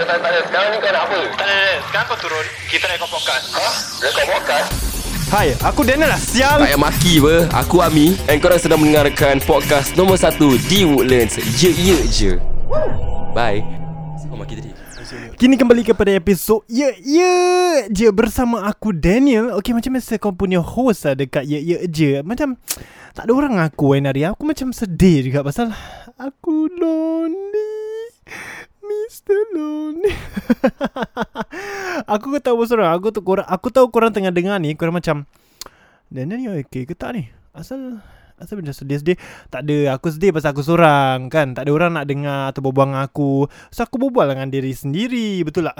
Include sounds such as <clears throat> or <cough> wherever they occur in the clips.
tak ada, tak ada. Sekarang ni kau nak apa? Tak ada, tak ada. Sekarang kau turun. Kita rekod podcast. Ha? Rekod podcast? Hai, aku Daniel lah sial. Tak payah maki ber Aku Ami And korang sedang mendengarkan Podcast nombor 1 Di Woodlands Ye ye je Bye Kau maki tadi Kini kembali kepada episod Ye Ye Je bersama aku Daniel. Okey macam biasa kau punya host lah dekat Ye Ye Je. Macam tak ada orang aku kan hari Aku macam sedih juga pasal aku lonely. Mr. Lonely <laughs> Aku tahu seorang Aku tu korang Aku tahu korang tengah dengar ni. Korang macam Daniel ni okay ke tak ni? Asal Asal macam sedih-sedih Tak ada Aku sedih pasal aku seorang Kan? Tak ada orang nak dengar Atau berbual dengan aku. So aku berbual dengan diri sendiri. Betul tak?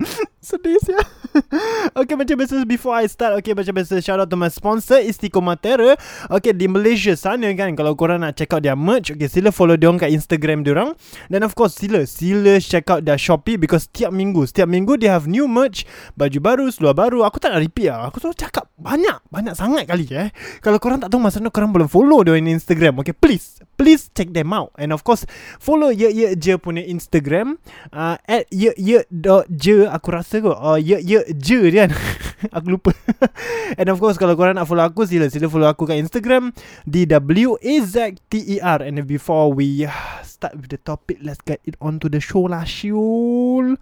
<laughs> Sedih siya <laughs> Okay macam biasa Before I start Okay macam biasa Shout out to my sponsor Istiqomah Terra Okay di Malaysia sana kan Kalau korang nak check out their merch Okay sila follow diorang kat Instagram diorang Dan of course sila Sila check out their Shopee Because setiap minggu Setiap minggu they have new merch. Baju baru Seluar baru. Aku tak nak repeat lah. Aku selalu cakap Banyak Banyak sangat kali eh. Kalau korang tak tahu Masa mana korang boleh follow diorang in Instagram Okay please Please check them out. And of course Follow Ye Ye Je punya Instagram uh, At Ye Ye dot Je Aku rasa kot uh, Ye Ye Je dia kan. <laughs> Aku lupa. <laughs> And of course Kalau korang nak follow aku Sila sila follow aku kat Instagram. Di W-A-Z-T-E-R And before we uh, Start with the topic Let's get it on to the show lah Syul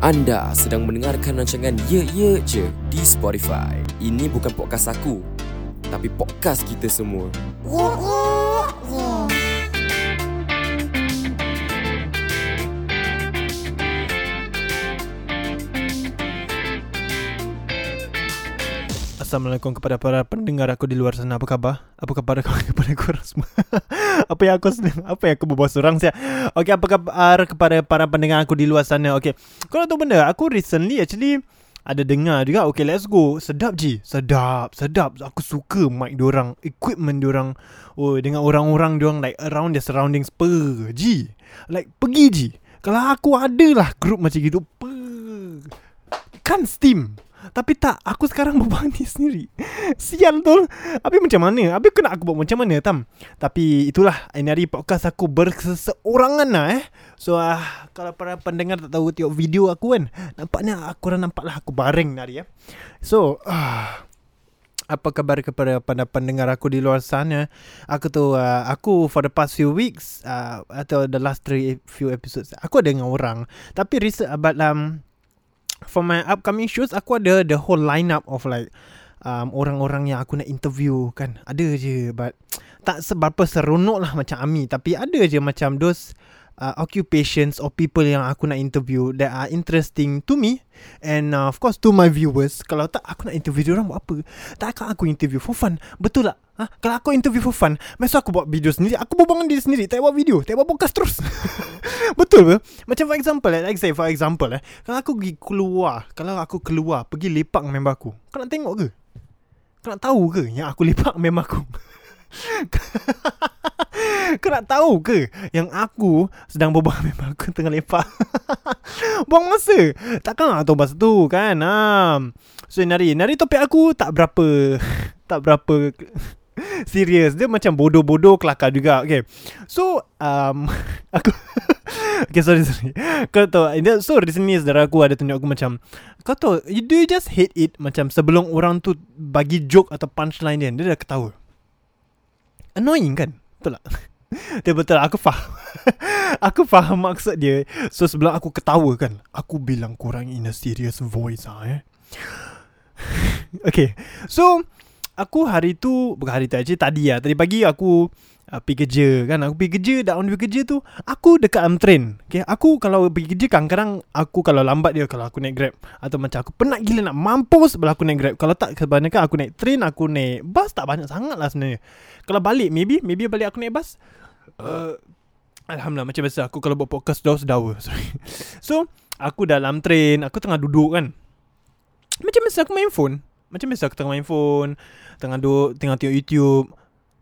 Anda sedang mendengarkan rancangan Ye Ye Je Di Spotify. Ini bukan podcast aku Tapi podcast kita semua Assalamualaikum kepada para pendengar aku di luar sana. Apa khabar? Apa khabar <laughs> kepada korang semua? <laughs> apa yang aku sedang Apa yang aku berbual seorang saya Okay apa khabar kepada para pendengar aku di luar sana? Okay Korang tahu benda? Aku recently actually ada dengar juga. Okay let's go. Sedap je Sedap Sedap. Aku suka mic diorang Equipment diorang. Oh dengan orang-orang diorang Like around their surroundings. Pergi Like pergi je Kalau aku ada lah Group macam gitu Per Kan steam tapi tak Aku sekarang <laughs> berbual ni sendiri. Sial tu Habis macam mana? Habis aku nak aku buat macam mana Tam? Tapi itulah Ini hari podcast aku Berseorangan lah eh. So uh, Kalau para pendengar tak tahu Tengok video aku kan Nampaknya Aku dah nampak lah Aku baring hari ya So uh, apa khabar kepada para pendengar aku di luar sana? Aku tu uh, Aku for the past few weeks uh, Atau the last three few episodes Aku ada dengan orang. Tapi research about um, For my upcoming shows Aku ada the whole lineup of like um, Orang-orang yang aku nak interview kan. Ada je but Tak seberapa seronok lah macam Ami. Tapi ada je macam those uh, occupations or people yang aku nak interview That are interesting to me And uh, of course to my viewers Kalau tak aku nak interview orang buat apa Takkan aku interview for fun Betul tak? Ha? Kalau aku interview for fun Masa aku buat video sendiri Aku dengan diri sendiri Tak buat video Tak buat podcast terus <laughs> Betul ke? Macam for example eh, Like say for example eh, Kalau aku pergi keluar Kalau aku keluar Pergi lepak dengan member aku Kau nak tengok ke? Kau nak tahu ke Yang aku lepak member aku <laughs> <laughs> Kau nak tahu ke Yang aku Sedang berbual <laughs> member aku Tengah lepak? <laughs> Buang masa. Takkan nak tahu masa tu kan? Ha. So Nari. Nari topik aku Tak berapa Tak berapa Serius Dia macam bodoh-bodoh Kelakar juga. Okay. So um, Aku Okay sorry sorry. Kau tahu So recently Saudara aku ada tunjuk aku macam Kau tahu Do you just hate it Macam sebelum orang tu Bagi joke atau punchline dia? Dia dah ketawa Annoying kan? Betul tak? <laughs> Dia betul aku faham <laughs> Aku faham maksud dia. So sebelum aku ketawa kan Aku bilang korang in a serious voice ha, eh. <laughs> Okay. So Aku hari tu Bukan hari tu actually Tadi lah Tadi pagi aku uh, Pergi kerja kan? Aku pergi kerja Dah on pergi kerja tu Aku dekat am train. Okay Aku kalau pergi kerja Kadang-kadang Aku kalau lambat dia Kalau aku naik grab Atau macam aku penat gila Nak mampus Sebelum aku naik grab. Kalau tak kebanyakan Aku naik train Aku naik bus Tak banyak sangat lah sebenarnya. Kalau balik Maybe Maybe balik aku naik bus uh, Alhamdulillah Macam biasa Aku kalau buat podcast Dah sedawa <laughs> Sorry. So Aku dalam train Aku tengah duduk kan. Macam biasa aku main phone. Macam biasa aku tengah main phone Tengah duduk Tengah tengok YouTube.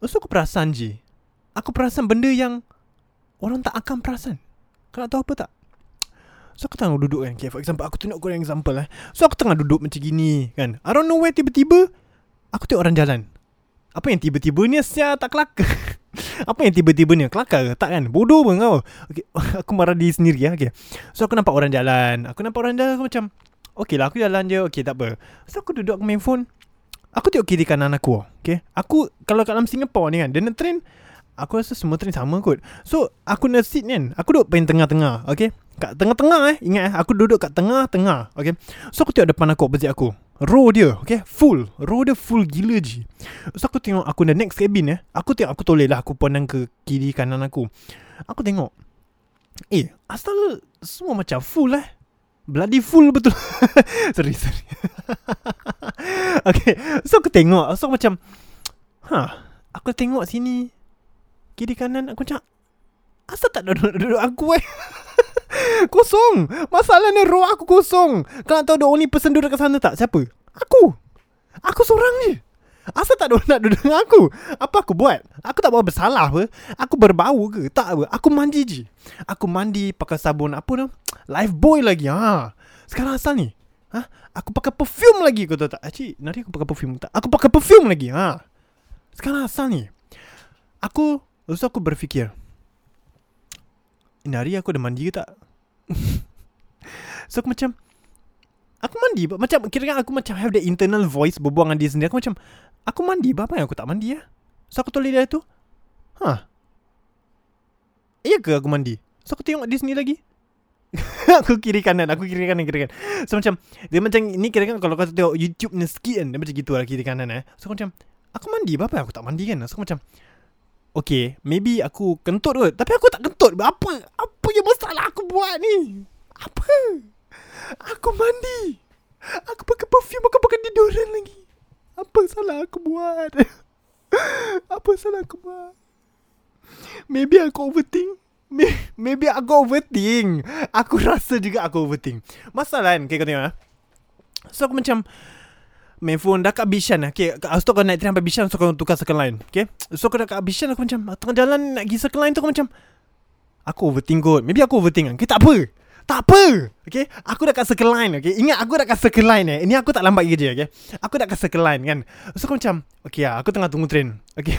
Lepas tu aku perasan je Aku perasan benda yang Orang tak akan perasan. Kau nak tahu apa tak? So aku tengah duduk kan okay, For example Aku tunjuk korang example eh. So aku tengah duduk macam gini kan. I don't know where tiba-tiba Aku tengok orang jalan. Apa yang tiba-tiba ni Sia tak kelakar? <laughs> Apa yang tiba-tiba ni Kelakar ke? Tak kan? Bodoh pun kau. Okay. <laughs> Aku marah diri sendiri ya. okay. So aku nampak orang jalan. Aku nampak orang jalan Aku macam Okay lah aku jalan je. Okay tak apa. So aku duduk aku main phone. Aku tengok kiri kanan aku Okay. Aku Kalau kat dalam Singapore ni kan nak train Aku rasa semua train sama kot. So aku nak ni kan Aku duduk paling tengah-tengah Okay? Kat tengah-tengah eh Ingat eh Aku duduk kat tengah-tengah Okay? So aku tengok depan aku Opposite aku. Row dia Okay? Full. Row dia full gila je So aku tengok Aku the next cabin eh. Aku tengok Aku toleh lah Aku pandang ke Kiri kanan aku. Aku tengok Eh Asal Semua macam full eh? Bloody full betul. <laughs> Sorry sorry. <laughs> Okay So aku tengok So aku macam Ha Aku tengok sini Kiri kanan Aku macam Asal tak ada duduk aku eh <laughs> Kosong Masalahnya row aku kosong Kau nak tahu the only person duduk kat sana tak? Siapa? Aku Aku seorang je Asal tak ada nak duduk dengan aku Apa aku buat? Aku tak buat bersalah apa Aku berbau ke? Tak apa Aku mandi je Aku mandi pakai sabun apa tu <tsk> Life boy lagi ha. Sekarang asal ni ha? Aku pakai perfume lagi Kau tahu tak? Actually Nari aku pakai perfume tak? Aku pakai perfume lagi ha. Sekarang asal ni Aku Lepas tu aku berfikir Ini hari aku dah mandi ke tak? <laughs> so aku macam Aku mandi Macam kira aku macam Have the internal voice Berbual dengan dia sendiri. Aku macam Aku mandi Apa yang aku tak mandi ya? So aku tulis dia tu Hah? Iya ke aku mandi? So aku tengok dia sendiri lagi. <laughs> Aku kiri kanan Aku kiri kanan kiri kanan. So macam Dia macam Ni kira kan Kalau kau tengok YouTube ni sikit kan Dia macam gitu lah Kiri kanan eh. So aku macam Aku mandi but Apa yang aku tak mandi kan? So aku macam Okay Maybe aku kentut kot. Tapi aku tak kentut. Apa Apa yang masalah aku buat ni? Apa? Aku mandi. Aku pakai perfume Aku pakai deodorant lagi. Apa salah aku buat? <laughs> Apa salah aku buat? Maybe aku overthink. May- Maybe aku overthink. Aku <laughs> rasa juga aku overthink. Masalah kan Okay kau tengok eh. So aku macam Main phone dah kat Bishan Okay So kau naik train sampai Bishan So kau tukar circle line. Okay? So kau dah kat Bishan Aku macam Tengah jalan nak pergi circle line tu Aku macam Aku overthink kot. Maybe aku overthink kan Okay tak apa. Tak apa. Okay? Aku dah kat circle line Okay? Ingat aku dah kat circle line eh. Ini aku tak lambat kerja okay? Aku dah kat circle line kan? So aku macam Okay lah Aku tengah tunggu train. Okay?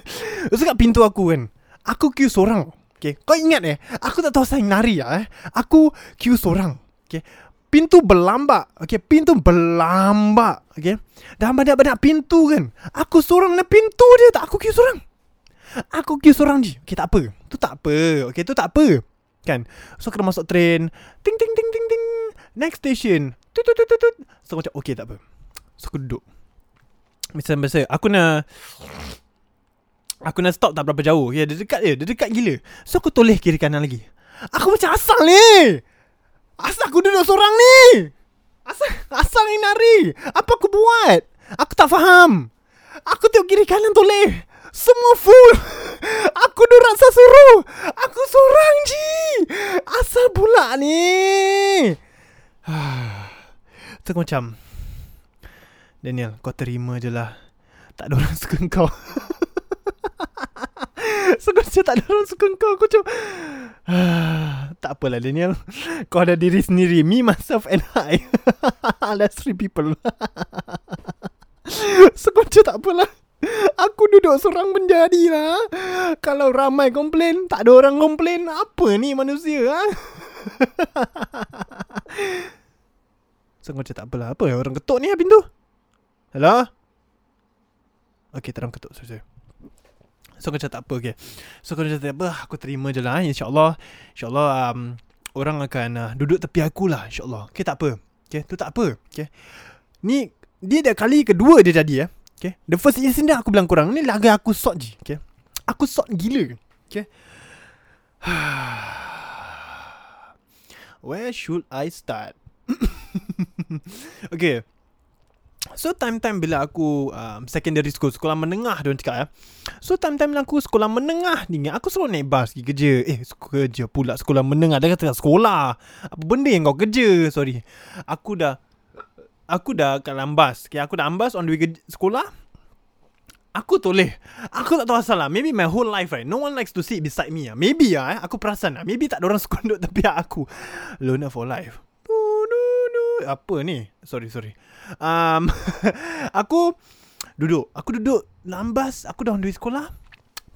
<laughs> So kat pintu aku kan? Aku queue seorang Okay? Kau ingat eh? Aku tak tahu saya nari lah eh? Aku queue seorang Okay Pintu berlambak Okay Pintu berlambak Okay Dah banyak-banyak pintu kan? Aku seorang dalam pintu dia Tak aku queue seorang. Aku queue seorang je. Okay tak apa. Tu tak apa Okay tu tak apa Kan? So kena masuk train. Ting ting ting ting ting. Next station. Tut tut tut tut So macam Okay tak apa. So aku duduk. Macam biasa Aku nak Aku nak stop tak berapa jauh okay, Dia dekat je Dia dekat gila. So aku toleh kiri kanan lagi. Aku macam asal ni Asal aku duduk seorang ni? Asal Asal ni nari Apa aku buat? Aku tak faham. Aku tengok kiri kanan toleh. Semua full. <laughs> Aku duduk rasa suruh. Aku seorang je Asal pula ni? <sighs> Tu aku macam Daniel kau terima je lah. Tak ada orang <laughs> suka kau. So aku macam tak ada orang suka kau. Aku macam <sighs> Tak apalah Daniel. <laughs> Kau ada diri sendiri. Me, myself and I. <laughs> That's three people. <laughs> Macam tak apalah. Aku duduk seorang menjadi lah. Kalau ramai komplain Tak ada orang komplain. Apa ni manusia ha? Macam tak apalah. Apa orang ketuk ni pintu Hello? Okay orang ketuk. Sorry sorry So aku macam tak apa okay. So aku macam tak apa Aku terima je lah eh. InsyaAllah InsyaAllah um, Orang akan uh, Duduk tepi aku lah InsyaAllah. Okay tak apa. Okay tu tak apa. Okay. Ni Dia dah kali kedua dia jadi eh. Okay. The first incident aku bilang korang Ni laga aku sort je Okay. Aku sort gila Okay. <sighs> Where should I start? <laughs> Okay So time-time bila aku um, secondary school, sekolah menengah dia cakap ya. So time-time bila aku sekolah menengah ni, aku selalu naik bas pergi kerja. Eh, kerja pula sekolah menengah. Dia kata sekolah. Apa benda yang kau kerja? Sorry. Aku dah aku dah kat dalam bas. Okay, aku dah ambas on the way ke sekolah. Aku toleh. Aku tak tahu asal lah. Maybe my whole life right. No one likes to sit beside me. Ah. Maybe ah. Eh. Aku perasan lah. Maybe tak ada orang <laughs> suka duduk tepi aku. Loner for life. Apa ni? Sorry, sorry. Um, <laughs> aku duduk. Aku duduk lambas. Aku dah way sekolah.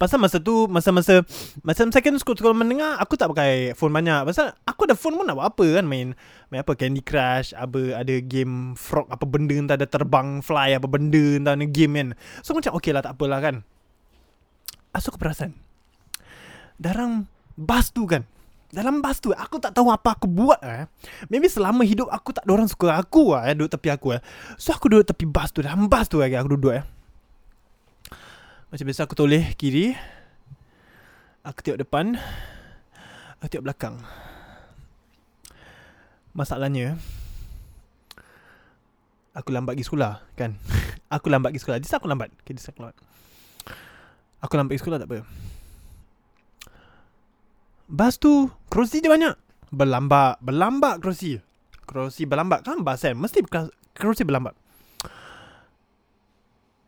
Pasal masa tu Masa-masa Masa second school Sekolah menengah Aku tak pakai phone banyak Pasal aku ada phone pun nak buat apa kan Main Main apa Candy Crush apa, Ada game Frog Apa benda Entah ada terbang Fly apa benda Entah ada game kan So macam okay lah tak apalah kan Asal aku perasan Dalam Bus tu kan dalam bus tu Aku tak tahu apa aku buat eh. Maybe selama hidup Aku tak ada orang suka aku lah eh, Duduk tepi aku eh. So aku duduk tepi bus tu Dalam bus tu lagi Aku duduk eh. Macam biasa aku toleh kiri. Aku tengok depan. Aku tengok belakang. Masalahnya Aku lambat pergi sekolah Kan? <laughs> Aku lambat pergi sekolah. This aku lambat? Okay aku lambat. Aku lambat pergi sekolah tak apa Bas tu Kerusi dia banyak. Berlambat Berlambat kerusi. Kerusi berlambat Kan? Bas kan Mesti kerusi berlambat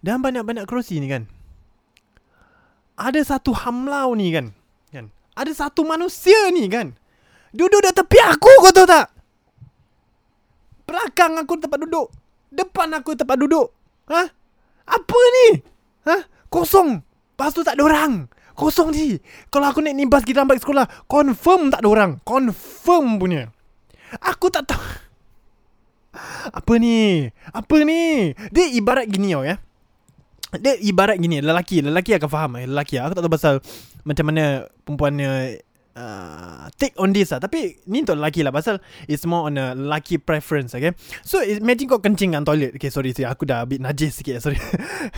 Dan banyak-banyak kerusi ni kan? Ada satu hamlau ni kan? Kan? Ada satu manusia ni kan? Duduk di tepi aku kau tahu tak? Belakang aku tempat duduk. Depan aku tempat duduk. Ha Apa ni? Ha Kosong. Lepas tu tak ada orang Kosong je. Kalau aku naik ni bas kita balik sekolah Confirm tak ada orang. Confirm punya. Aku tak tahu. Apa ni? Apa ni? Dia ibarat gini tau ya. Dia ibarat gini Lelaki. Lelaki akan faham eh. Lelaki Aku tak tahu pasal Macam mana Perempuan uh, take on this lah. Tapi ni untuk lelaki lah. Pasal it's more on a lelaki preference okay? So imagine kau kencing kat toilet. Okay sorry, sorry. Aku dah a bit najis sikit <laughs> Sorry.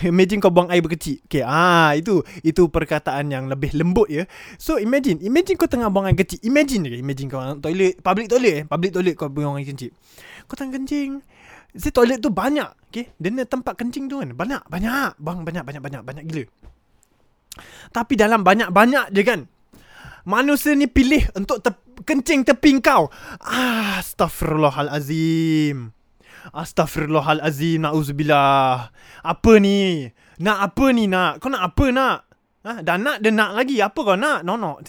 Imagine kau buang air berkecil. Okay ah itu Itu perkataan yang lebih lembut ya. So imagine Imagine kau tengah buang air kecil. Imagine okay, Imagine kau toilet Public toilet eh? Public toilet kau buang air kecil. Kau tengah kencing. Si toilet tu banyak Okay? Dia tempat kencing tu kan? Banyak Banyak. Bang banyak banyak banyak Banyak gila. Tapi dalam banyak-banyak je kan Manusia ni pilih untuk te- kencing tepi kau. Ah, Astaghfirullahalazim. Astaghfirullahalazim. Nauzubillah. Apa ni? Nak apa ni nak? Kau nak apa nak? Ha? Dah nak dia nak lagi. Apa kau nak? No, no.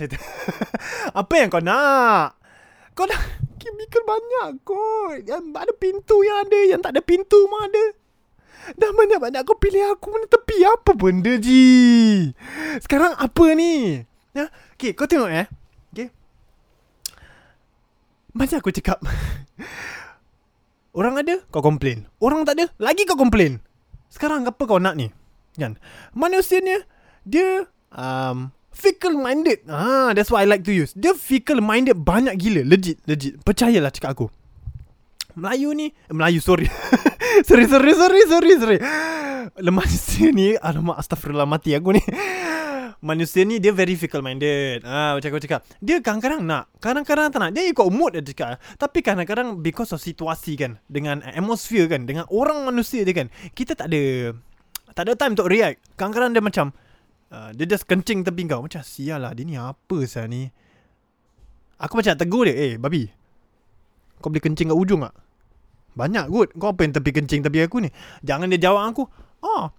<laughs> apa yang kau nak? Kau dah <laughs> chemical banyak kot. Yang ada pintu yang ada. Yang tak ada pintu pun ada. Dah banyak-banyak kau pilih aku mana tepi. Apa benda ji? Sekarang apa ni? Ya? Okay, kau tengok eh. Okay. Macam aku cakap. Orang ada, kau komplain. Orang tak ada, lagi kau komplain. Sekarang apa kau nak ni? Kan? Manusia ni, dia um, fickle minded. Ah, that's what I like to use. Dia fickle minded banyak gila. Legit, legit. Percayalah cakap aku. Melayu ni, eh, Melayu sorry. <laughs> sorry, sorry, sorry, sorry, sorry. Lemas ni, alamak astagfirullah mati aku ni manusia ni dia very fickle minded. Ah macam aku cakap. Dia kadang-kadang nak, kadang-kadang tak nak. Dia ikut mood dia cakap. Tapi kadang-kadang because of situasi kan, dengan atmosphere kan, dengan orang manusia dia kan, kita tak ada tak ada time untuk react. Kadang-kadang dia macam uh, dia just kencing tepi kau. Macam sial lah, dia ni apa sah ni? Aku macam tegur dia, eh babi. Kau boleh kencing kat ujung tak? Banyak kot. Kau apa yang tepi kencing tepi aku ni? Jangan dia jawab aku. Oh,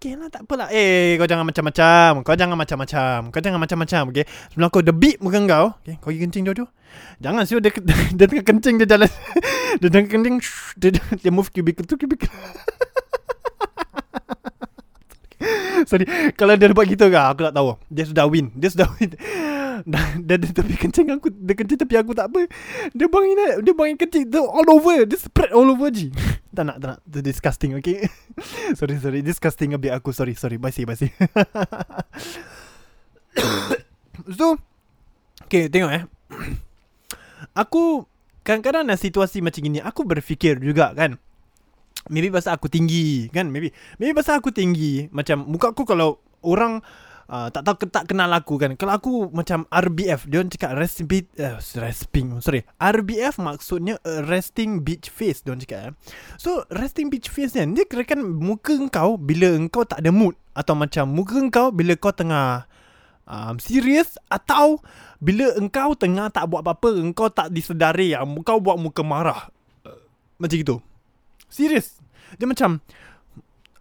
Okay lah tak apalah. Eh kau jangan macam-macam. Kau jangan macam-macam. Kau jangan macam-macam Okay Sebelum aku debit muka kau Okay kau pergi kencing dua-dua Jangan sih dia, dia tengah kencing dia jalan. <laughs> Dia tengah kencing dia, dia move cubicle tu cubicle <laughs> Sorry. Kalau dia buat gitu ke Aku tak tahu. Dia sudah win. Dia sudah <laughs> win. Dia, dia tapi kencing aku Dia kencing tapi aku tak apa. Dia bangin Dia bangin kencing tu All over. Dia spread all over je <laughs> Tak nak tak nak. Itu disgusting okay? <laughs> Sorry sorry. Disgusting a bit aku. Sorry sorry. Basi basi <coughs> So Okay tengok eh. <coughs> Aku Kadang-kadang dalam situasi macam gini Aku berfikir juga kan Maybe pasal aku tinggi kan? Maybe maybe pasal aku tinggi. Macam muka aku kalau orang uh, tak tahu tak kenal aku kan? Kalau aku macam RBF dia orang cakap resting beach uh, resting sorry. RBF maksudnya uh, resting beach face dia orang cakap eh. so resting beach face ni dia kira kan muka engkau bila engkau tak ada mood. Atau macam muka engkau bila kau tengah um, serious atau bila engkau tengah tak buat apa-apa engkau tak disedari yang engkau buat muka marah. Uh, macam gitu Serius Dia macam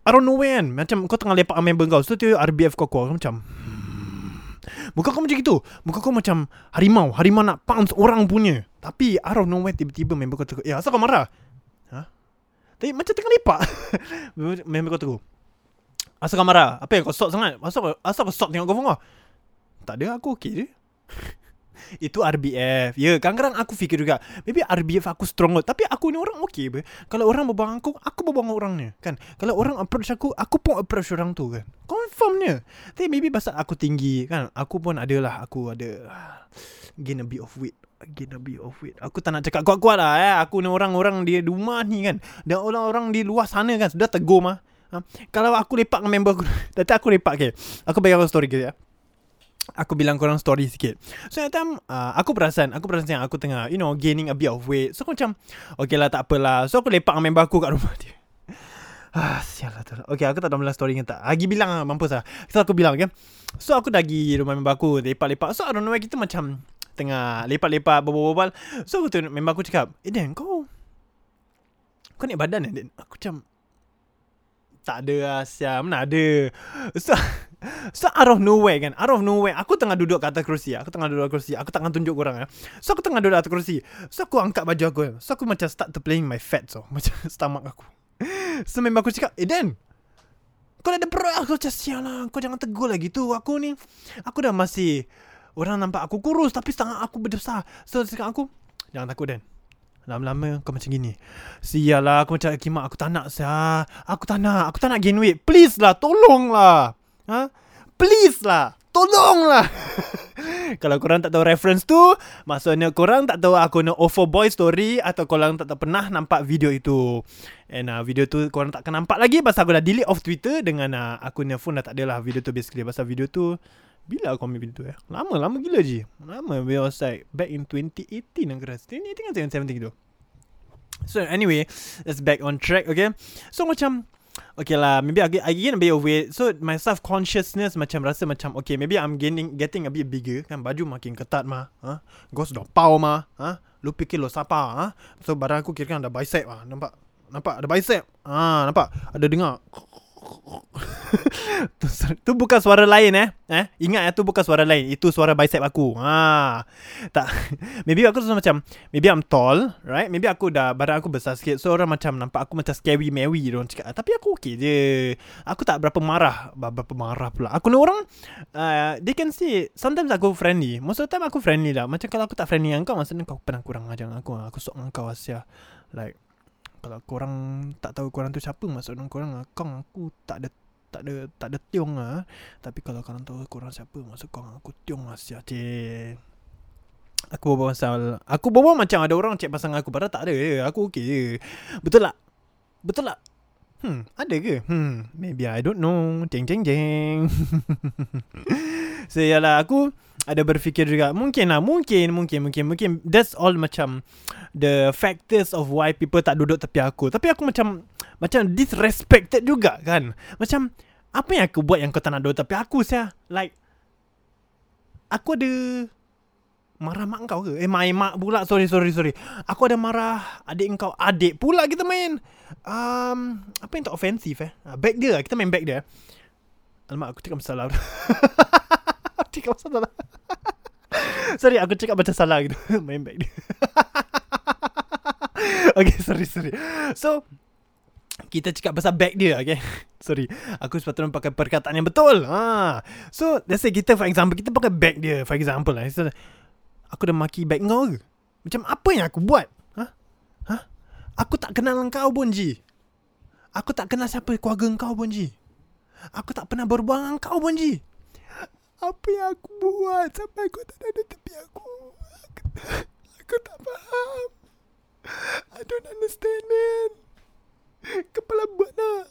I don't know when Macam kau tengah lepak member kau So tu RBF kau kau Macam hmm. Muka kau macam gitu Muka kau macam Harimau Harimau nak pounce orang punya Tapi I don't know when Tiba-tiba member kau tegur Ya asal kau marah Ha? Tapi macam tengah lepak <laughs> Member kau tegur Asal kau marah? Apa yang kau sok sangat? Asal, asal kau sok tengok kau kau? Tak ada, aku okey je. Itu RBF. Ya, kadang-kadang aku fikir juga, maybe RBF aku strong kot. Tapi aku ni orang okey be. Kalau orang berbual aku, aku berbual dengan orangnya. Kan? Kalau orang approach aku, aku pun approach orang tu kan. Confirmnya. Tapi maybe pasal aku tinggi kan. Aku pun ada lah. Aku ada gain a bit of weight. Gain a bit of weight. Aku tak nak cakap kuat-kuat lah eh. Aku ni orang-orang di rumah ni kan. Dan orang-orang di luar sana kan. Sudah tegur mah. Ha? Kalau aku lepak dengan member aku <laughs> Nanti aku lepak okay. Aku bagi aku story ke ya Aku bilang korang story sikit So that time uh, Aku perasan Aku perasan yang aku tengah You know Gaining a bit of weight So aku macam Okay lah tak apalah So aku lepak dengan member aku kat rumah dia <laughs> Ah, sial lah tu. Okay, aku tak tahu bilang story ke tak. Agi bilang lah, mampus lah. So, aku bilang, okay. So, aku dah pergi rumah member aku, lepak-lepak. So, I don't know why kita macam tengah lepak-lepak, berbual-bual. So, aku tu member aku cakap, Eh, Dan, kau... Kau naik badan eh, Dan? Aku macam, tak ada lah Syah Mana ada So <laughs> So out of nowhere kan? Out of nowhere Aku tengah duduk kat atas kerusi. Aku tengah duduk kat kerusi. Aku takkan tunjuk korang ya. So aku tengah duduk atas kerusi. So aku angkat baju aku So aku macam start to playing my fat so <laughs> Macam stomach aku. So memang aku cakap Eh Dan Kau ada perut? Aku macam sial lah Kau jangan tegur lagi tu. Aku ni Aku dah masih Orang nampak aku kurus Tapi setengah aku besar So cakap aku Jangan takut Dan. Lama-lama kau macam gini. Sial lah Aku macam Kimak aku tak nak sah. Aku tak nak Aku tak nak gain weight. Please lah Tolong lah ha? Please lah Tolong lah Kalau korang tak tahu reference tu Maksudnya korang tak tahu aku nak offer boy story Atau korang tak tahu pernah nampak video itu And uh, video tu korang tak akan nampak lagi Pasal aku dah delete off Twitter Dengan uh, akunnya phone dah tak ada lah video tu basically Pasal video tu Bila aku ambil video tu ya Lama, lama gila je Lama, we was like Back in 2018 aku rasa 2018 kan 2017 gitu So anyway Let's back on track okay So macam Okay lah Maybe I, gain a bit of weight. So my self consciousness Macam rasa macam Okay maybe I'm gaining Getting a bit bigger. Kan baju makin ketat mah ha? Gua sudah pau mah ha? Lu fikir lu siapa ha? So badan aku kira kan ada bicep lah Nampak? Nampak? Ada bicep Ah, Nampak? Ada dengar <laughs> tu, tu bukan suara lain eh. Eh, ingat ya tu bukan suara lain. Itu suara bicep aku. Ha. Tak. <laughs> Maybe aku rasa macam maybe I'm tall, right? Maybe aku dah badan aku besar sikit. So orang macam nampak aku macam scary Mary orang cakap. Tapi aku okey je. Aku tak berapa marah. Berapa marah pula. Aku ni orang uh, they can see sometimes aku friendly. Most of the time aku friendly lah. Macam kalau aku tak friendly dengan kau maksudnya kau pernah kurang ajar dengan aku. Aku sok dengan kau Asia. Like kalau korang tak tahu korang tu siapa maksudnya korang kau aku tak ada tak ada tak ada tiong lah tapi kalau korang tahu korang siapa maksud korang aku tiong sia cik Aku berbual pasal Aku berbual macam ada orang cek pasang aku Padahal tak ada Aku okey je Betul tak? Betul tak? Hmm, ada ke? Hmm, maybe I don't know. Jeng jeng jeng. <laughs> so yalah aku ada berfikir juga mungkin lah mungkin mungkin mungkin mungkin. That's all macam the factors of why people tak duduk tepi aku. Tapi aku macam macam disrespected juga kan. Macam apa yang aku buat yang kau tak nak duduk tepi aku saya like aku ada marah mak kau ke? Eh my mak pula sorry sorry sorry. Aku ada marah adik kau. Adik pula kita main. Um, apa yang tak offensive eh? Back dia kita main back dia. Alamak aku cakap masalah <laughs> Aku cakap masalah <laughs> Sorry aku cakap macam salah gitu. <laughs> Main back dia <laughs> Okay sorry sorry. So kita cakap pasal bag dia okay? Sorry. Aku sepatutnya pakai perkataan yang betul. Ha. So let's say kita for example Kita pakai bag dia For example lah so, Aku dah maki bag kau ke? Macam apa yang aku buat? Ha? Ha? Aku tak kenal kau pun Ji. Aku tak kenal siapa keluarga kau pun Ji. Aku tak pernah berbual dengan kau pun Ji Apa yang aku buat? Sampai kau tak ada tepi aku. Aku, aku tak faham. I don't understand man. Kepala buat lah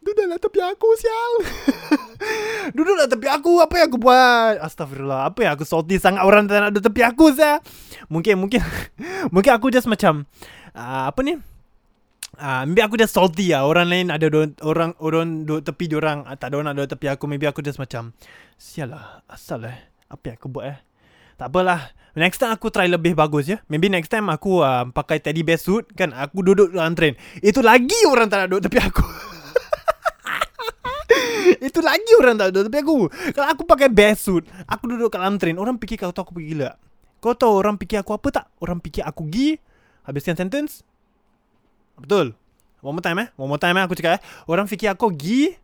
Duduklah tepi aku sial. <laughs> Duduklah tepi aku Apa yang aku buat? Astagfirullah Apa yang aku salty sangat Orang tak duduk tepi aku sial Mungkin Mungkin <laughs> Mungkin aku just macam uh, Apa ni uh, maybe aku just salty lah Orang lain ada do- Orang Orang duduk tepi orang uh, Tak ada orang duduk tepi aku. Maybe aku just macam Sial lah Asal eh. Apa yang aku buat eh? Tak apalah. Next time aku try lebih bagus ya. Maybe next time aku uh, Pakai teddy bear suit Kan aku duduk dalam train. Itu lagi orang tak nak duduk tepi aku. <laughs> Itu lagi orang tak duduk tepi aku. Kalau aku pakai bear suit Aku duduk dalam train Orang fikir kau tahu aku pergi gila? Kau tahu orang fikir aku apa tak? Orang fikir aku gi? Habiskan sentence Betul One more time eh One more time eh aku cakap eh Orang fikir aku gi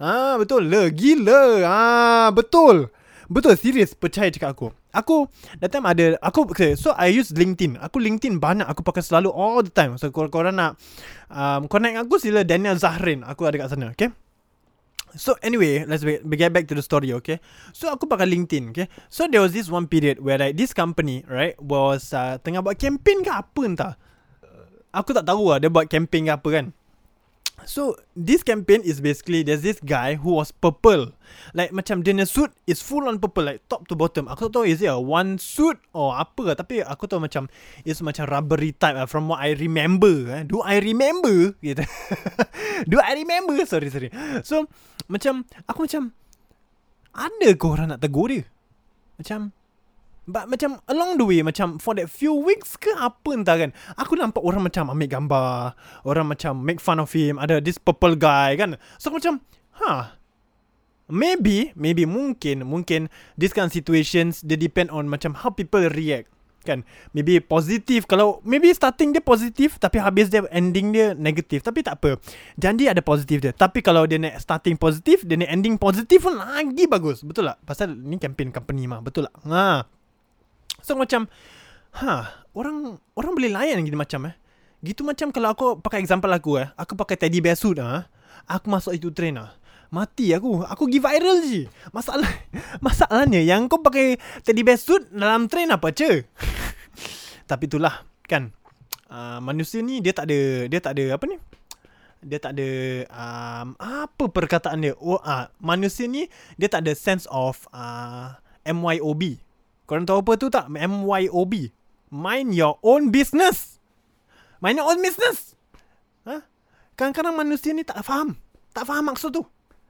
Ah betul le gila. Ah betul. Betul serius percaya cakap aku. Aku that time ada aku okay, so I use LinkedIn. Aku LinkedIn banyak aku pakai selalu all the time. So korang, korang nak um, connect aku sila Daniel Zahrin. Aku ada kat sana, okay? So anyway, let's be, get back to the story, okay? So aku pakai LinkedIn, okay? So there was this one period where like this company, right, was uh, tengah buat campaign ke apa entah. Aku tak tahu lah dia buat campaign ke apa kan. So this campaign is basically there's this guy who was purple. Like macam dia suit is full on purple like top to bottom. Aku tak tahu is it a one suit or apa tapi aku tahu macam is macam rubbery type uh, from what I remember. Eh. Do I remember? Gitu. <laughs> Do I remember? Sorry sorry. So macam aku macam ada ke orang nak tegur dia? Macam But macam along the way Macam for that few weeks ke apa entah kan Aku nampak orang macam ambil gambar Orang macam make fun of him Ada this purple guy kan. So macam Huh Maybe Maybe mungkin Mungkin This kind of situations They depend on macam How people react Kan. Maybe positif Kalau Maybe starting dia positif Tapi habis dia Ending dia negatif Tapi tak apa Janji ada positif dia. Tapi kalau dia nak starting positif Dia nak ending positif pun Lagi bagus. Betul tak? Pasal ni campaign company mah Betul tak? Haa So macam Ha Orang Orang boleh layan gini macam eh? Gitu macam kalau aku Pakai example aku eh. Aku pakai teddy bear suit ah, Aku masuk itu train ah. Mati aku. Aku give viral je Masalah <laughs> Masalahnya Yang kau pakai Teddy bear suit Dalam train apa ce? <laughs> Tapi itulah Kan. Uh, Manusia ni Dia tak ada Dia tak ada Apa ni? Dia tak ada um, apa perkataan dia? Oh, uh, manusia ni dia tak ada sense of uh, MYOB Korang tahu apa tu tak? MYOB. Mind your own business. Mind your own business. Ha? Kadang-kadang manusia ni tak faham. Tak faham maksud tu.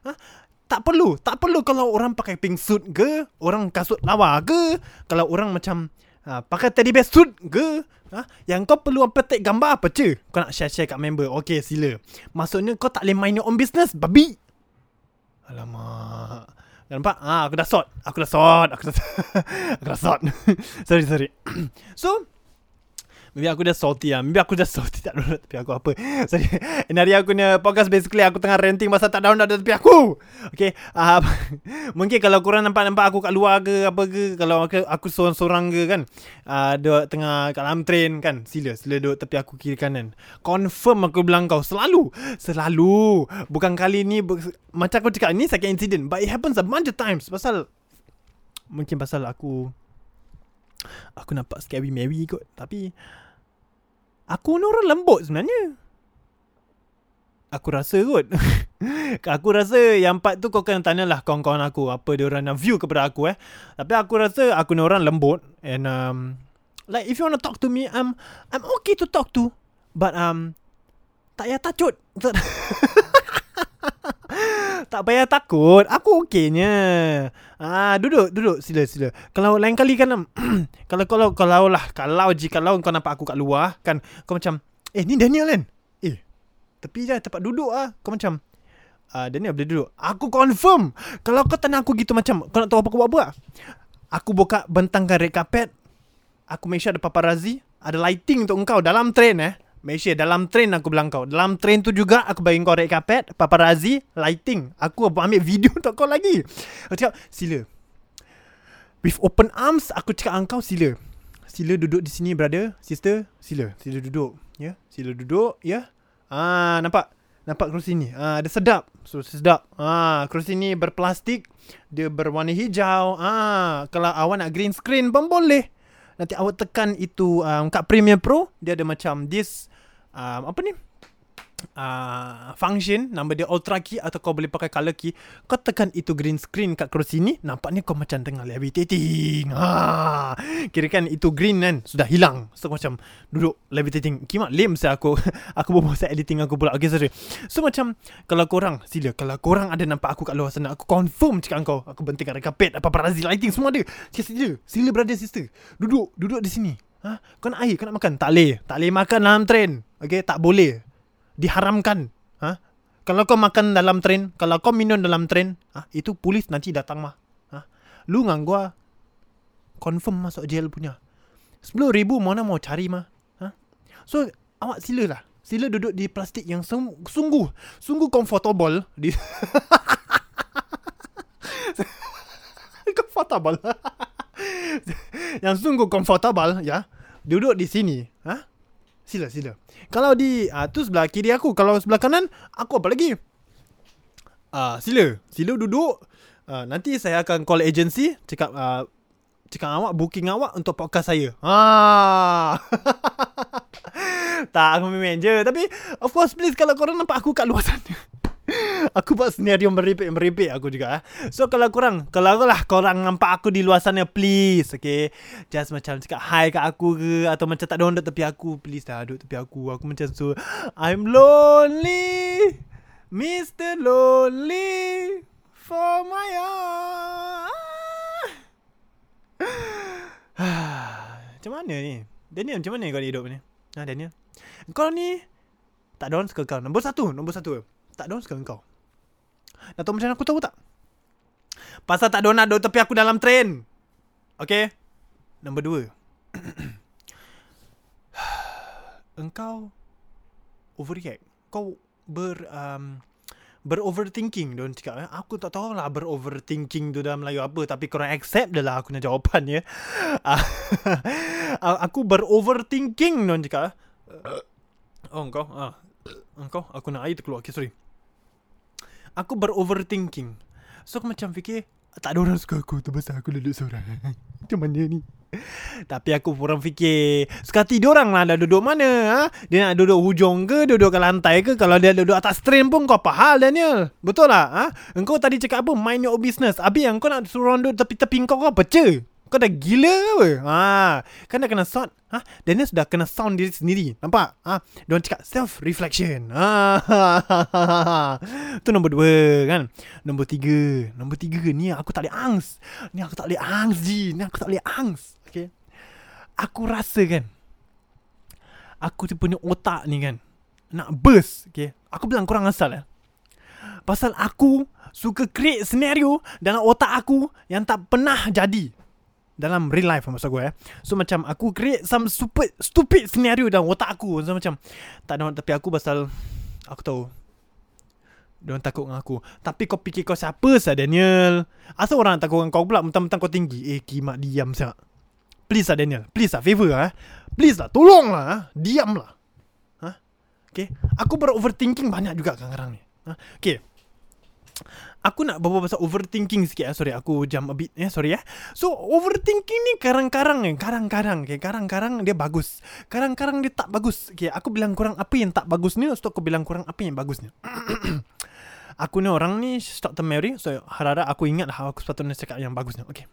Ha? Tak perlu. Tak perlu kalau orang pakai pink suit ke. Orang kasut lawa ke. Kalau orang macam ha, pakai teddy bear suit ke. Ha? Yang kau perlu petik gambar apa je. Kau nak share-share kat member. Okay sila. Maksudnya kau tak boleh mind your own business. Babi. Alamak. Nampak? Ah, aku dah sort. Aku dah sort. Aku dah aku <laughs> dah sort. sorry, sorry. <clears throat> so, Maybe aku dah salty lah. Maybe aku dah <laughs> salty tak download tapi aku apa. Sorry. Ini hari aku punya podcast Basically aku tengah ranting Masa tak download tapi aku. Okay uh, <laughs> Mungkin kalau korang nampak-nampak aku kat luar ke Apa ke Kalau aku, aku seorang-seorang ke kan uh, tengah kat dalam train kan Sila Sila duduk tepi aku kiri kanan. Confirm aku bilang kau Selalu Selalu. Bukan kali ni bu- Macam aku cakap Ni second incident But it happens a bunch of times. Pasal Mungkin pasal aku Aku nampak scary Mary kot Tapi Aku ni orang lembut sebenarnya. Aku rasa kot. <laughs> Aku rasa yang part tu kau kena tanya lah kawan-kawan aku Apa dia orang nak view kepada aku eh. Tapi aku rasa aku ni orang lembut And um, Like if you want to talk to me I'm I'm okay to talk to But um Tak payah tacut <laughs> tak payah takut. Aku okeynya. Ah, duduk, duduk. Sila, sila. Kalau lain kali kan <clears throat> kalau kalau kalau lah kalau jika kalau kau nampak aku kat luar kan kau macam eh ni Daniel kan? Eh. Tepi je tempat duduk ah. Kau macam ah Daniel boleh duduk. Aku confirm. Kalau kau tanya aku gitu macam kau nak tahu apa aku buat apa? Aku buka bentangkan red carpet. Aku make sure ada paparazzi, ada lighting untuk engkau dalam train eh. Malaysia dalam train aku bilang kau. Dalam train tu juga Aku bagi kau red carpet Paparazzi Lighting. Aku ambil video <laughs> untuk kau lagi. Aku cakap Sila. With open arms Aku cakap engkau sila. Sila duduk di sini brother Sister. Sila. Sila duduk. Ya. Yeah? Sila duduk. Ya. Yeah? Ah, Nampak? Nampak kerusi ni. Ah, Ada sedap. So sedap. Ah, Kerusi ni berplastik Dia berwarna hijau. Ah, Kalau awak nak green screen pun boleh Nanti awak tekan itu um, Kat Premiere Pro Dia ada macam This um, apa ni uh, function nama dia ultra key atau kau boleh pakai color key kau tekan itu green screen kat kerusi ni nampaknya kau macam tengah levitating. Ha. Kira kan itu green kan sudah hilang. So macam duduk levitating. Kimak lame saya aku. <laughs> Aku bawa saya editing aku pula. Okay sorry. So macam kalau korang sila kalau korang ada nampak aku kat luar sana aku confirm cakap kau aku bentingkan kapet apa parazzi lighting semua ada. Sila sila brother sister. Duduk duduk di sini. Ha? Kau nak air, kau nak makan? Tak boleh. Tak boleh makan dalam train. Okay, tak boleh diharamkan. Ha? Kalau kau makan dalam train, kalau kau minum dalam train, ha? itu polis nanti datang mah. Ha? Lu ngang gua confirm masuk jail punya. Sepuluh ribu mana mau cari mah. Ha? So, awak sila lah. Sila duduk di plastik yang sungguh, sungguh comfortable. Di... <laughs> comfortable. <laughs> yang sungguh comfortable, ya. Duduk di sini. Ha? Sila sila. Kalau di ah tu sebelah kiri aku, kalau sebelah kanan aku apa lagi? Ah sila, sila duduk. Ah nanti saya akan call agency cakap ah cakap awak booking awak untuk podcast saya. Ah. <laughs> tak aku main je Tapi of course please Kalau korang nampak aku kat luar sana <laughs> Aku buat senario meripik-meripik aku juga eh. So kalau korang Kalau lah korang nampak aku di luar sana Please okay? Just macam cakap hi kat aku ke Atau macam tak ada orang duduk tepi aku Please lah duduk tepi aku. Aku macam so I'm lonely Mr. Lonely For my <sighs> Macam mana ni? Daniel macam mana kau hidup ni? Ha Daniel? Kau ni Tak ada orang suka kau. Nombor satu Nombor satu Tak ada suka kau Nak tahu macam mana aku tahu tak Pasal tak ada orang tepi aku dalam train Okay Nombor dua <clears throat> Engkau Overreact Kau ber um, Beroverthinking Diorang cakap eh? Aku tak tahu lah Beroverthinking tu dalam Melayu apa Tapi korang accept dah lah Aku nak jawapan ya <laughs> Aku beroverthinking Diorang cakap eh? Oh engkau ah. Engkau Aku nak air terkeluar Okay sorry Aku beroverthinking. So aku macam fikir Tak ada orang suka aku Tu pasal aku duduk seorang. <laughs> Macam mana ni? Tapi aku orang fikir Sekati diorang lah Dah duduk mana ha? Dia nak duduk hujung ke Duduk kat lantai ke? Kalau dia duduk atas train pun Kau apa hal Daniel. Betul lah ha? Engkau tadi cakap apa Mind your business. Habis yang kau nak suruh orang duduk tepi-tepi kau Kau pecah kau dah gila ke apa? Ha, kan dah kena sound. Ha, Daniel sudah kena sound diri sendiri. Nampak? Ha, dia orang cakap self reflection. Ha, <laughs> tu nombor dua kan. Nombor tiga. Nombor tiga ni aku tak boleh angst. Ni aku tak boleh angst ji. Ni aku tak boleh angst. Okay. Aku rasa kan. Aku tu punya otak ni kan. Nak burst. Okay. Aku bilang kurang asal eh. Pasal aku suka create scenario dalam otak aku yang tak pernah jadi dalam real life maksud gue eh. So macam aku create some stupid stupid scenario dalam otak aku. So macam tak ada tapi aku pasal aku tahu dia orang takut dengan aku. Tapi kau fikir kau siapa sah Daniel? Asal orang takut dengan kau pula mentang-mentang kau tinggi. Eh kimak diam sah. Please lah Daniel. Please lah favor lah. Please lah tolong lah. Eh. Diam lah. Ha? Okay. Aku beroverthinking banyak juga kadang-kadang ni. Ha? Okay. Aku nak berbual pasal overthinking sikit eh. Sorry aku jam a bit eh. Sorry eh. So overthinking ni karang-karang eh. Karang-karang. Okay. Karang-karang dia bagus. Karang-karang dia tak bagus. Okay. Aku bilang kurang apa yang tak bagus ni. So aku bilang kurang apa yang bagus ni. <coughs> aku ni orang ni start to marry. So harap-harap aku ingat lah aku sepatutnya cakap yang bagus ni. Okay.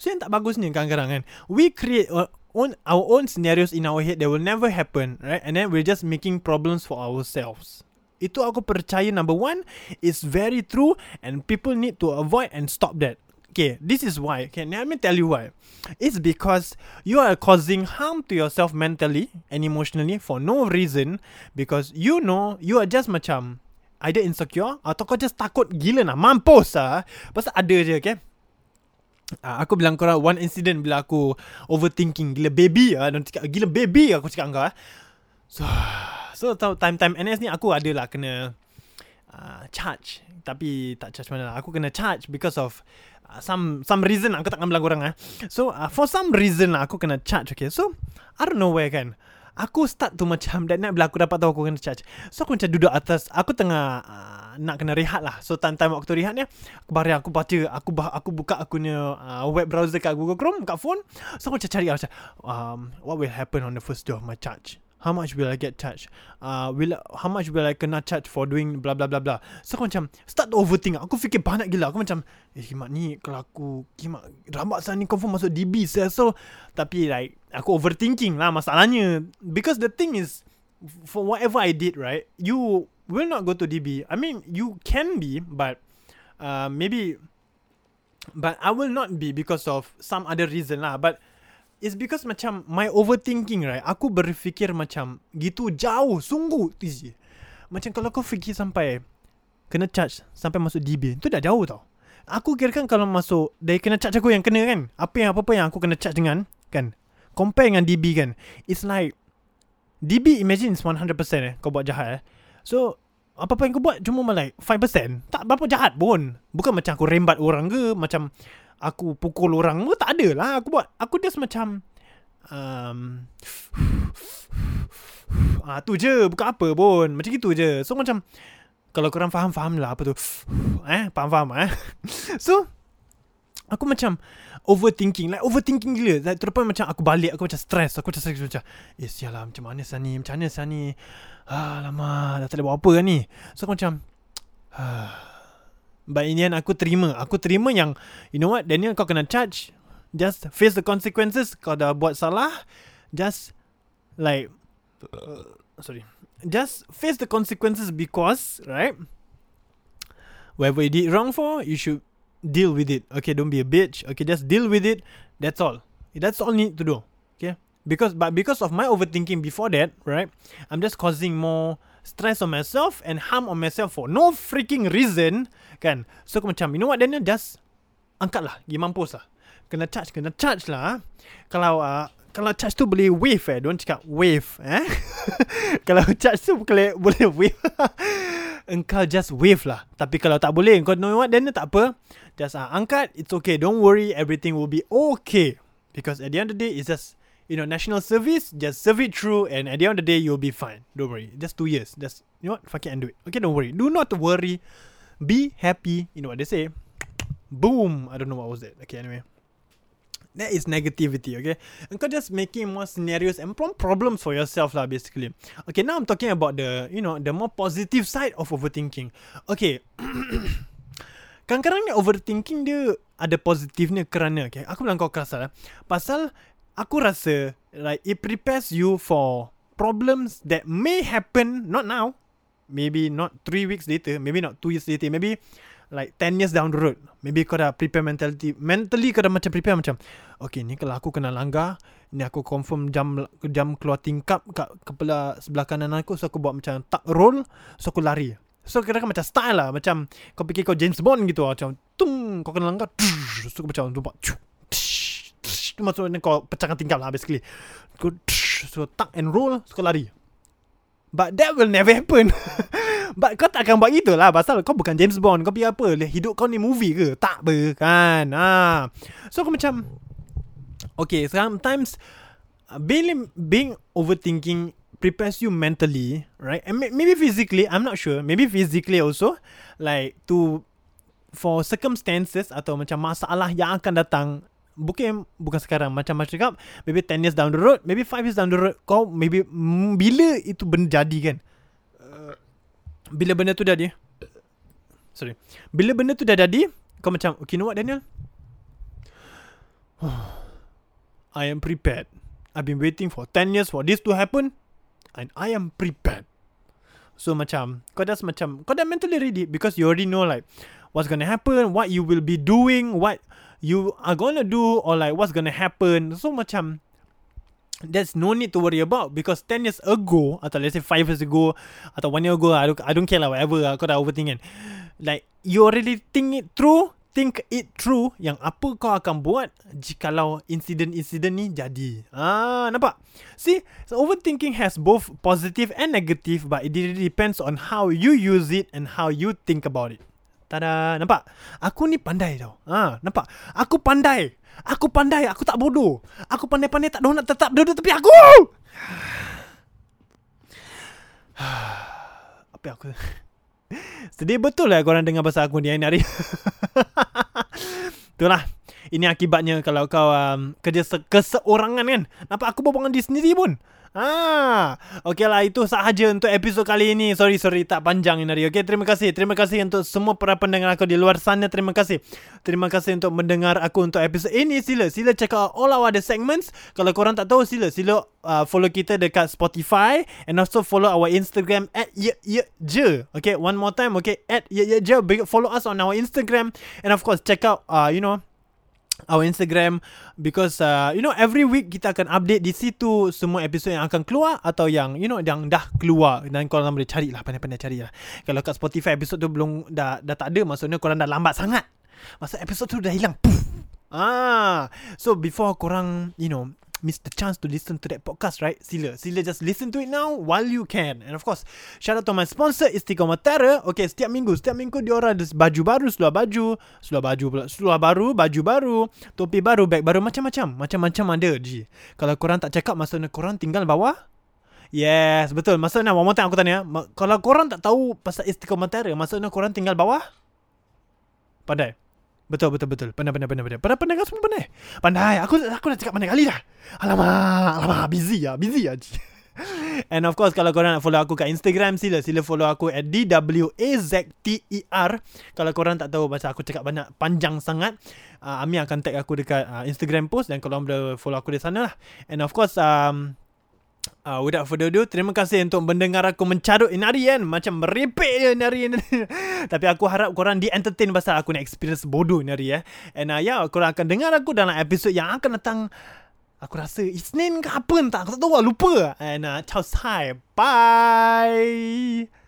So yang tak bagus ni kadang-kadang kan. We create own, our own scenarios in our head that will never happen. Right. And then we're just making problems for ourselves. Itu aku percaya number one is very true and people need to avoid and stop that. Okay, this is why. Okay, let me tell you why. It's because you are causing harm to yourself mentally and emotionally for no reason because you know you are just macam either insecure atau kau just takut gila nak mampus lah. Pasal ada je, okay? Uh, aku bilang korang one incident bila aku overthinking gila baby ah uh, gila baby aku cakap kau ah. So So time-time NS ni aku ada lah kena uh, charge. Tapi tak charge mana lah. Aku kena charge because of uh, some some reason. Aku takkan bilang korang eh. So uh, for some reason lah aku kena charge okay? So I don't know where kan. Aku start tu macam <laughs> Dan bila aku dapat tahu aku kena charge. So aku macam duduk atas Aku tengah uh, nak kena rehat lah. So time-time waktu rehat ni Aku baru aku baca Aku bah, aku buka aku punya uh, web browser kat Google Chrome Kat phone. So aku macam cari macam um, What will happen on the first day of my charge how much will I get charged? Uh, will how much will I kena charge for doing blah blah blah blah. So aku macam start to overthink. Aku fikir banyak gila. Aku macam eh kimak ni kalau aku kimak rambat sana ni confirm masuk DB saya. So tapi like aku overthinking lah masalahnya because the thing is for whatever I did right, you will not go to DB. I mean you can be but uh, maybe but I will not be because of some other reason lah. But It's because macam my overthinking right. Aku berfikir macam gitu jauh, sungguh Macam kalau kau fikir sampai kena charge sampai masuk DB, tu dah jauh tau. Aku kira kan kalau masuk dari kena charge aku yang kena kan. Apa yang apa-apa yang aku kena charge dengan kan. Compare dengan DB kan. It's like DB imagine it's 100% eh kau buat jahat eh. So apa-apa yang kau buat cuma like 5%. Tak berapa jahat pun. Bukan macam aku rembat orang ke macam Aku pukul orang pun tak ada lah. Aku buat Aku just macam um, ah, Tu je Bukan apa pun. Macam gitu je. So macam Kalau korang faham-faham lah Apa tu. Eh Faham-faham eh. <laughs> So Aku macam Overthinking Like overthinking gila. Like, point macam Aku balik Aku macam stress. Aku macam stress Macam Eh sial lah Macam mana sah ni Macam mana sah ni ah, Lama Dah tak boleh buat apa kan ni. So aku macam But in the end aku terima. Aku terima yang You know what? Daniel kau kena charge. Just face the consequences. Kau dah buat salah. Just Like uh, Sorry. Just face the consequences because Right? Whatever you did wrong for You should Deal with it. Okay don't be a bitch. Okay just deal with it. That's all. That's all need to do. Okay? Because But because of my overthinking before that Right? I'm just causing more Stress on myself And harm on myself For no freaking reason Kan? So aku macam You know what Daniel? Just Angkat lah Pergi mampus lah. Kena charge Kena charge lah ah. Kalau uh, Kalau charge tu boleh wave eh? Don't cakap wave eh? <laughs> Kalau charge tu boleh, boleh wave. <laughs> Engkau just wave lah. Tapi kalau tak boleh Kau know what Daniel? Tak apa. Just uh, angkat. It's okay. Don't worry. Everything will be okay. Because at the end of the day It's just You know National service Just serve it through And at the end of the day You'll be fine Don't worry Just two years Just You know what Fuck it and do it Okay don't worry Do not worry Be happy You know what they say Boom I don't know what was that Okay anyway That is negativity, okay? And kau just making more scenarios and more problems for yourself lah, basically. Okay, now I'm talking about the, you know, the more positive side of overthinking. Okay. <coughs> Kadang-kadang ni overthinking dia ada positifnya kerana, okay? Aku bilang kau kasar, eh? Pasal aku rasa, like, it prepares you for problems that may happen, not now, maybe not three weeks later, maybe not two years later, maybe like 10 years down the road. Maybe kau dah prepare mentality mentally kau dah macam prepare macam okay ni kalau aku kena langgar ni aku confirm jam jam keluar tingkap kat kepala sebelah kanan aku so aku buat macam tak roll so aku lari. So kira macam style lah macam kau fikir kau James Bond gitu lah macam tung kau kena langgar <laughs> so aku macam tu tu maksudnya kau pecahkan tingkap lah basically. Kau so tak and roll so kau lari. But that will never happen. <laughs> But kau tak akan buat gitu lah Pasal kau bukan James Bond. Kau pergi apa Hidup kau ni movie ke? Tak ber kan? Ha. So aku macam Okay sometimes being, being overthinking Prepares you mentally Right? And maybe physically I'm not sure. Maybe physically also Like to For circumstances Atau macam masalah Yang akan datang Bukan bukan sekarang. Macam macam cakap maybe 10 years down the road maybe 5 years down the road kau maybe mm, bila itu benda jadi kan? Uh, bila benda tu jadi? Sorry. Bila benda tu dah jadi kau macam okay you know what Daniel? <sighs> I am prepared. I've been waiting for 10 years for this to happen and I am prepared. So macam kau dah macam kau dah mentally ready because you already know like what's gonna happen what you will be doing what you are gonna do or like what's gonna happen. So macam there's no need to worry about because 10 years ago atau let's say 5 years ago atau 1 year ago I don't, I don't care lah whatever lah, kau dah overthink kan. Like you already think it through think it through yang apa kau akan buat jikalau insiden-insiden ni jadi. Ah, nampak? See, so overthinking has both positive and negative but it really depends on how you use it and how you think about it. Tada, nampak? Aku ni pandai tau. Ha, nampak? Aku pandai. Aku pandai, aku tak bodoh. Aku pandai-pandai tak nak tetap duduk tepi aku. <sighs> Apa aku? <laughs> Sedih betul lah korang dengar bahasa aku ni hari-hari. <laughs> Itulah. Ini akibatnya kalau kau um, kerja se- keseorangan kan. Nampak aku berbual dengan diri sendiri pun. Ah, okay lah itu sahaja untuk episod kali ini. Sorry sorry tak panjang ini. Okay terima kasih terima kasih untuk semua para pendengar aku di luar sana. Terima kasih terima kasih untuk mendengar aku untuk episod ini. Sila sila check out all our other segments. Kalau korang tak tahu sila sila uh, follow kita dekat Spotify and also follow our Instagram at ye ye je. Okay one more time. Okay at ye ye je. Follow us on our Instagram and of course check out uh, you know our Instagram because uh, you know every week kita akan update di situ semua episod yang akan keluar atau yang you know yang dah keluar. Dan korang boleh cari lah pandai-pandai cari lah kalau kat Spotify episod tu belum dah dah tak ada maksudnya korang dah lambat sangat. Masa episod tu dah hilang Puff. ah so before korang you know miss the chance to listen to that podcast, right? Sila, sila just listen to it now while you can. And of course, shout out to my sponsor Istiqomah Okay, setiap minggu, setiap minggu dia orang ada baju baru, seluar baju, seluar baju pula, seluar baru, baju baru, topi baru, bag baru, macam-macam. Macam-macam ada, Ji. Kalau korang tak cakap, maksudnya korang tinggal bawah Yes, betul. Maksudnya, one more time aku tanya. Ma- kalau korang tak tahu pasal istiqomah maksudnya korang tinggal bawah? Pandai. Betul, betul, betul. Pandai, pandai, pandai, pandai. Pandai, pandai, kau semua pandai. Pandai. Aku aku dah cakap pandai kali dah. Alamak, alamak. Busy ya, busy ya. <laughs> And of course, kalau korang nak follow aku kat Instagram, sila. Sila follow aku at DWAZTER. Kalau korang tak tahu pasal aku cakap banyak, panjang sangat, uh, Ami akan tag aku dekat uh, Instagram post dan korang boleh follow aku di sana lah. And of course, um, Uh, without further ado, terima kasih untuk mendengar aku mencarut ini hari kan. Macam merepek je ni. <laughs> Tapi aku harap korang di-entertain pasal aku nak experience bodoh ini hari ya. And uh, ya, korang akan dengar aku dalam episod yang akan datang. Aku rasa Isnin ke apa entah. Aku tak tahu lah, lupa. And uh, ciao, bye. Bye.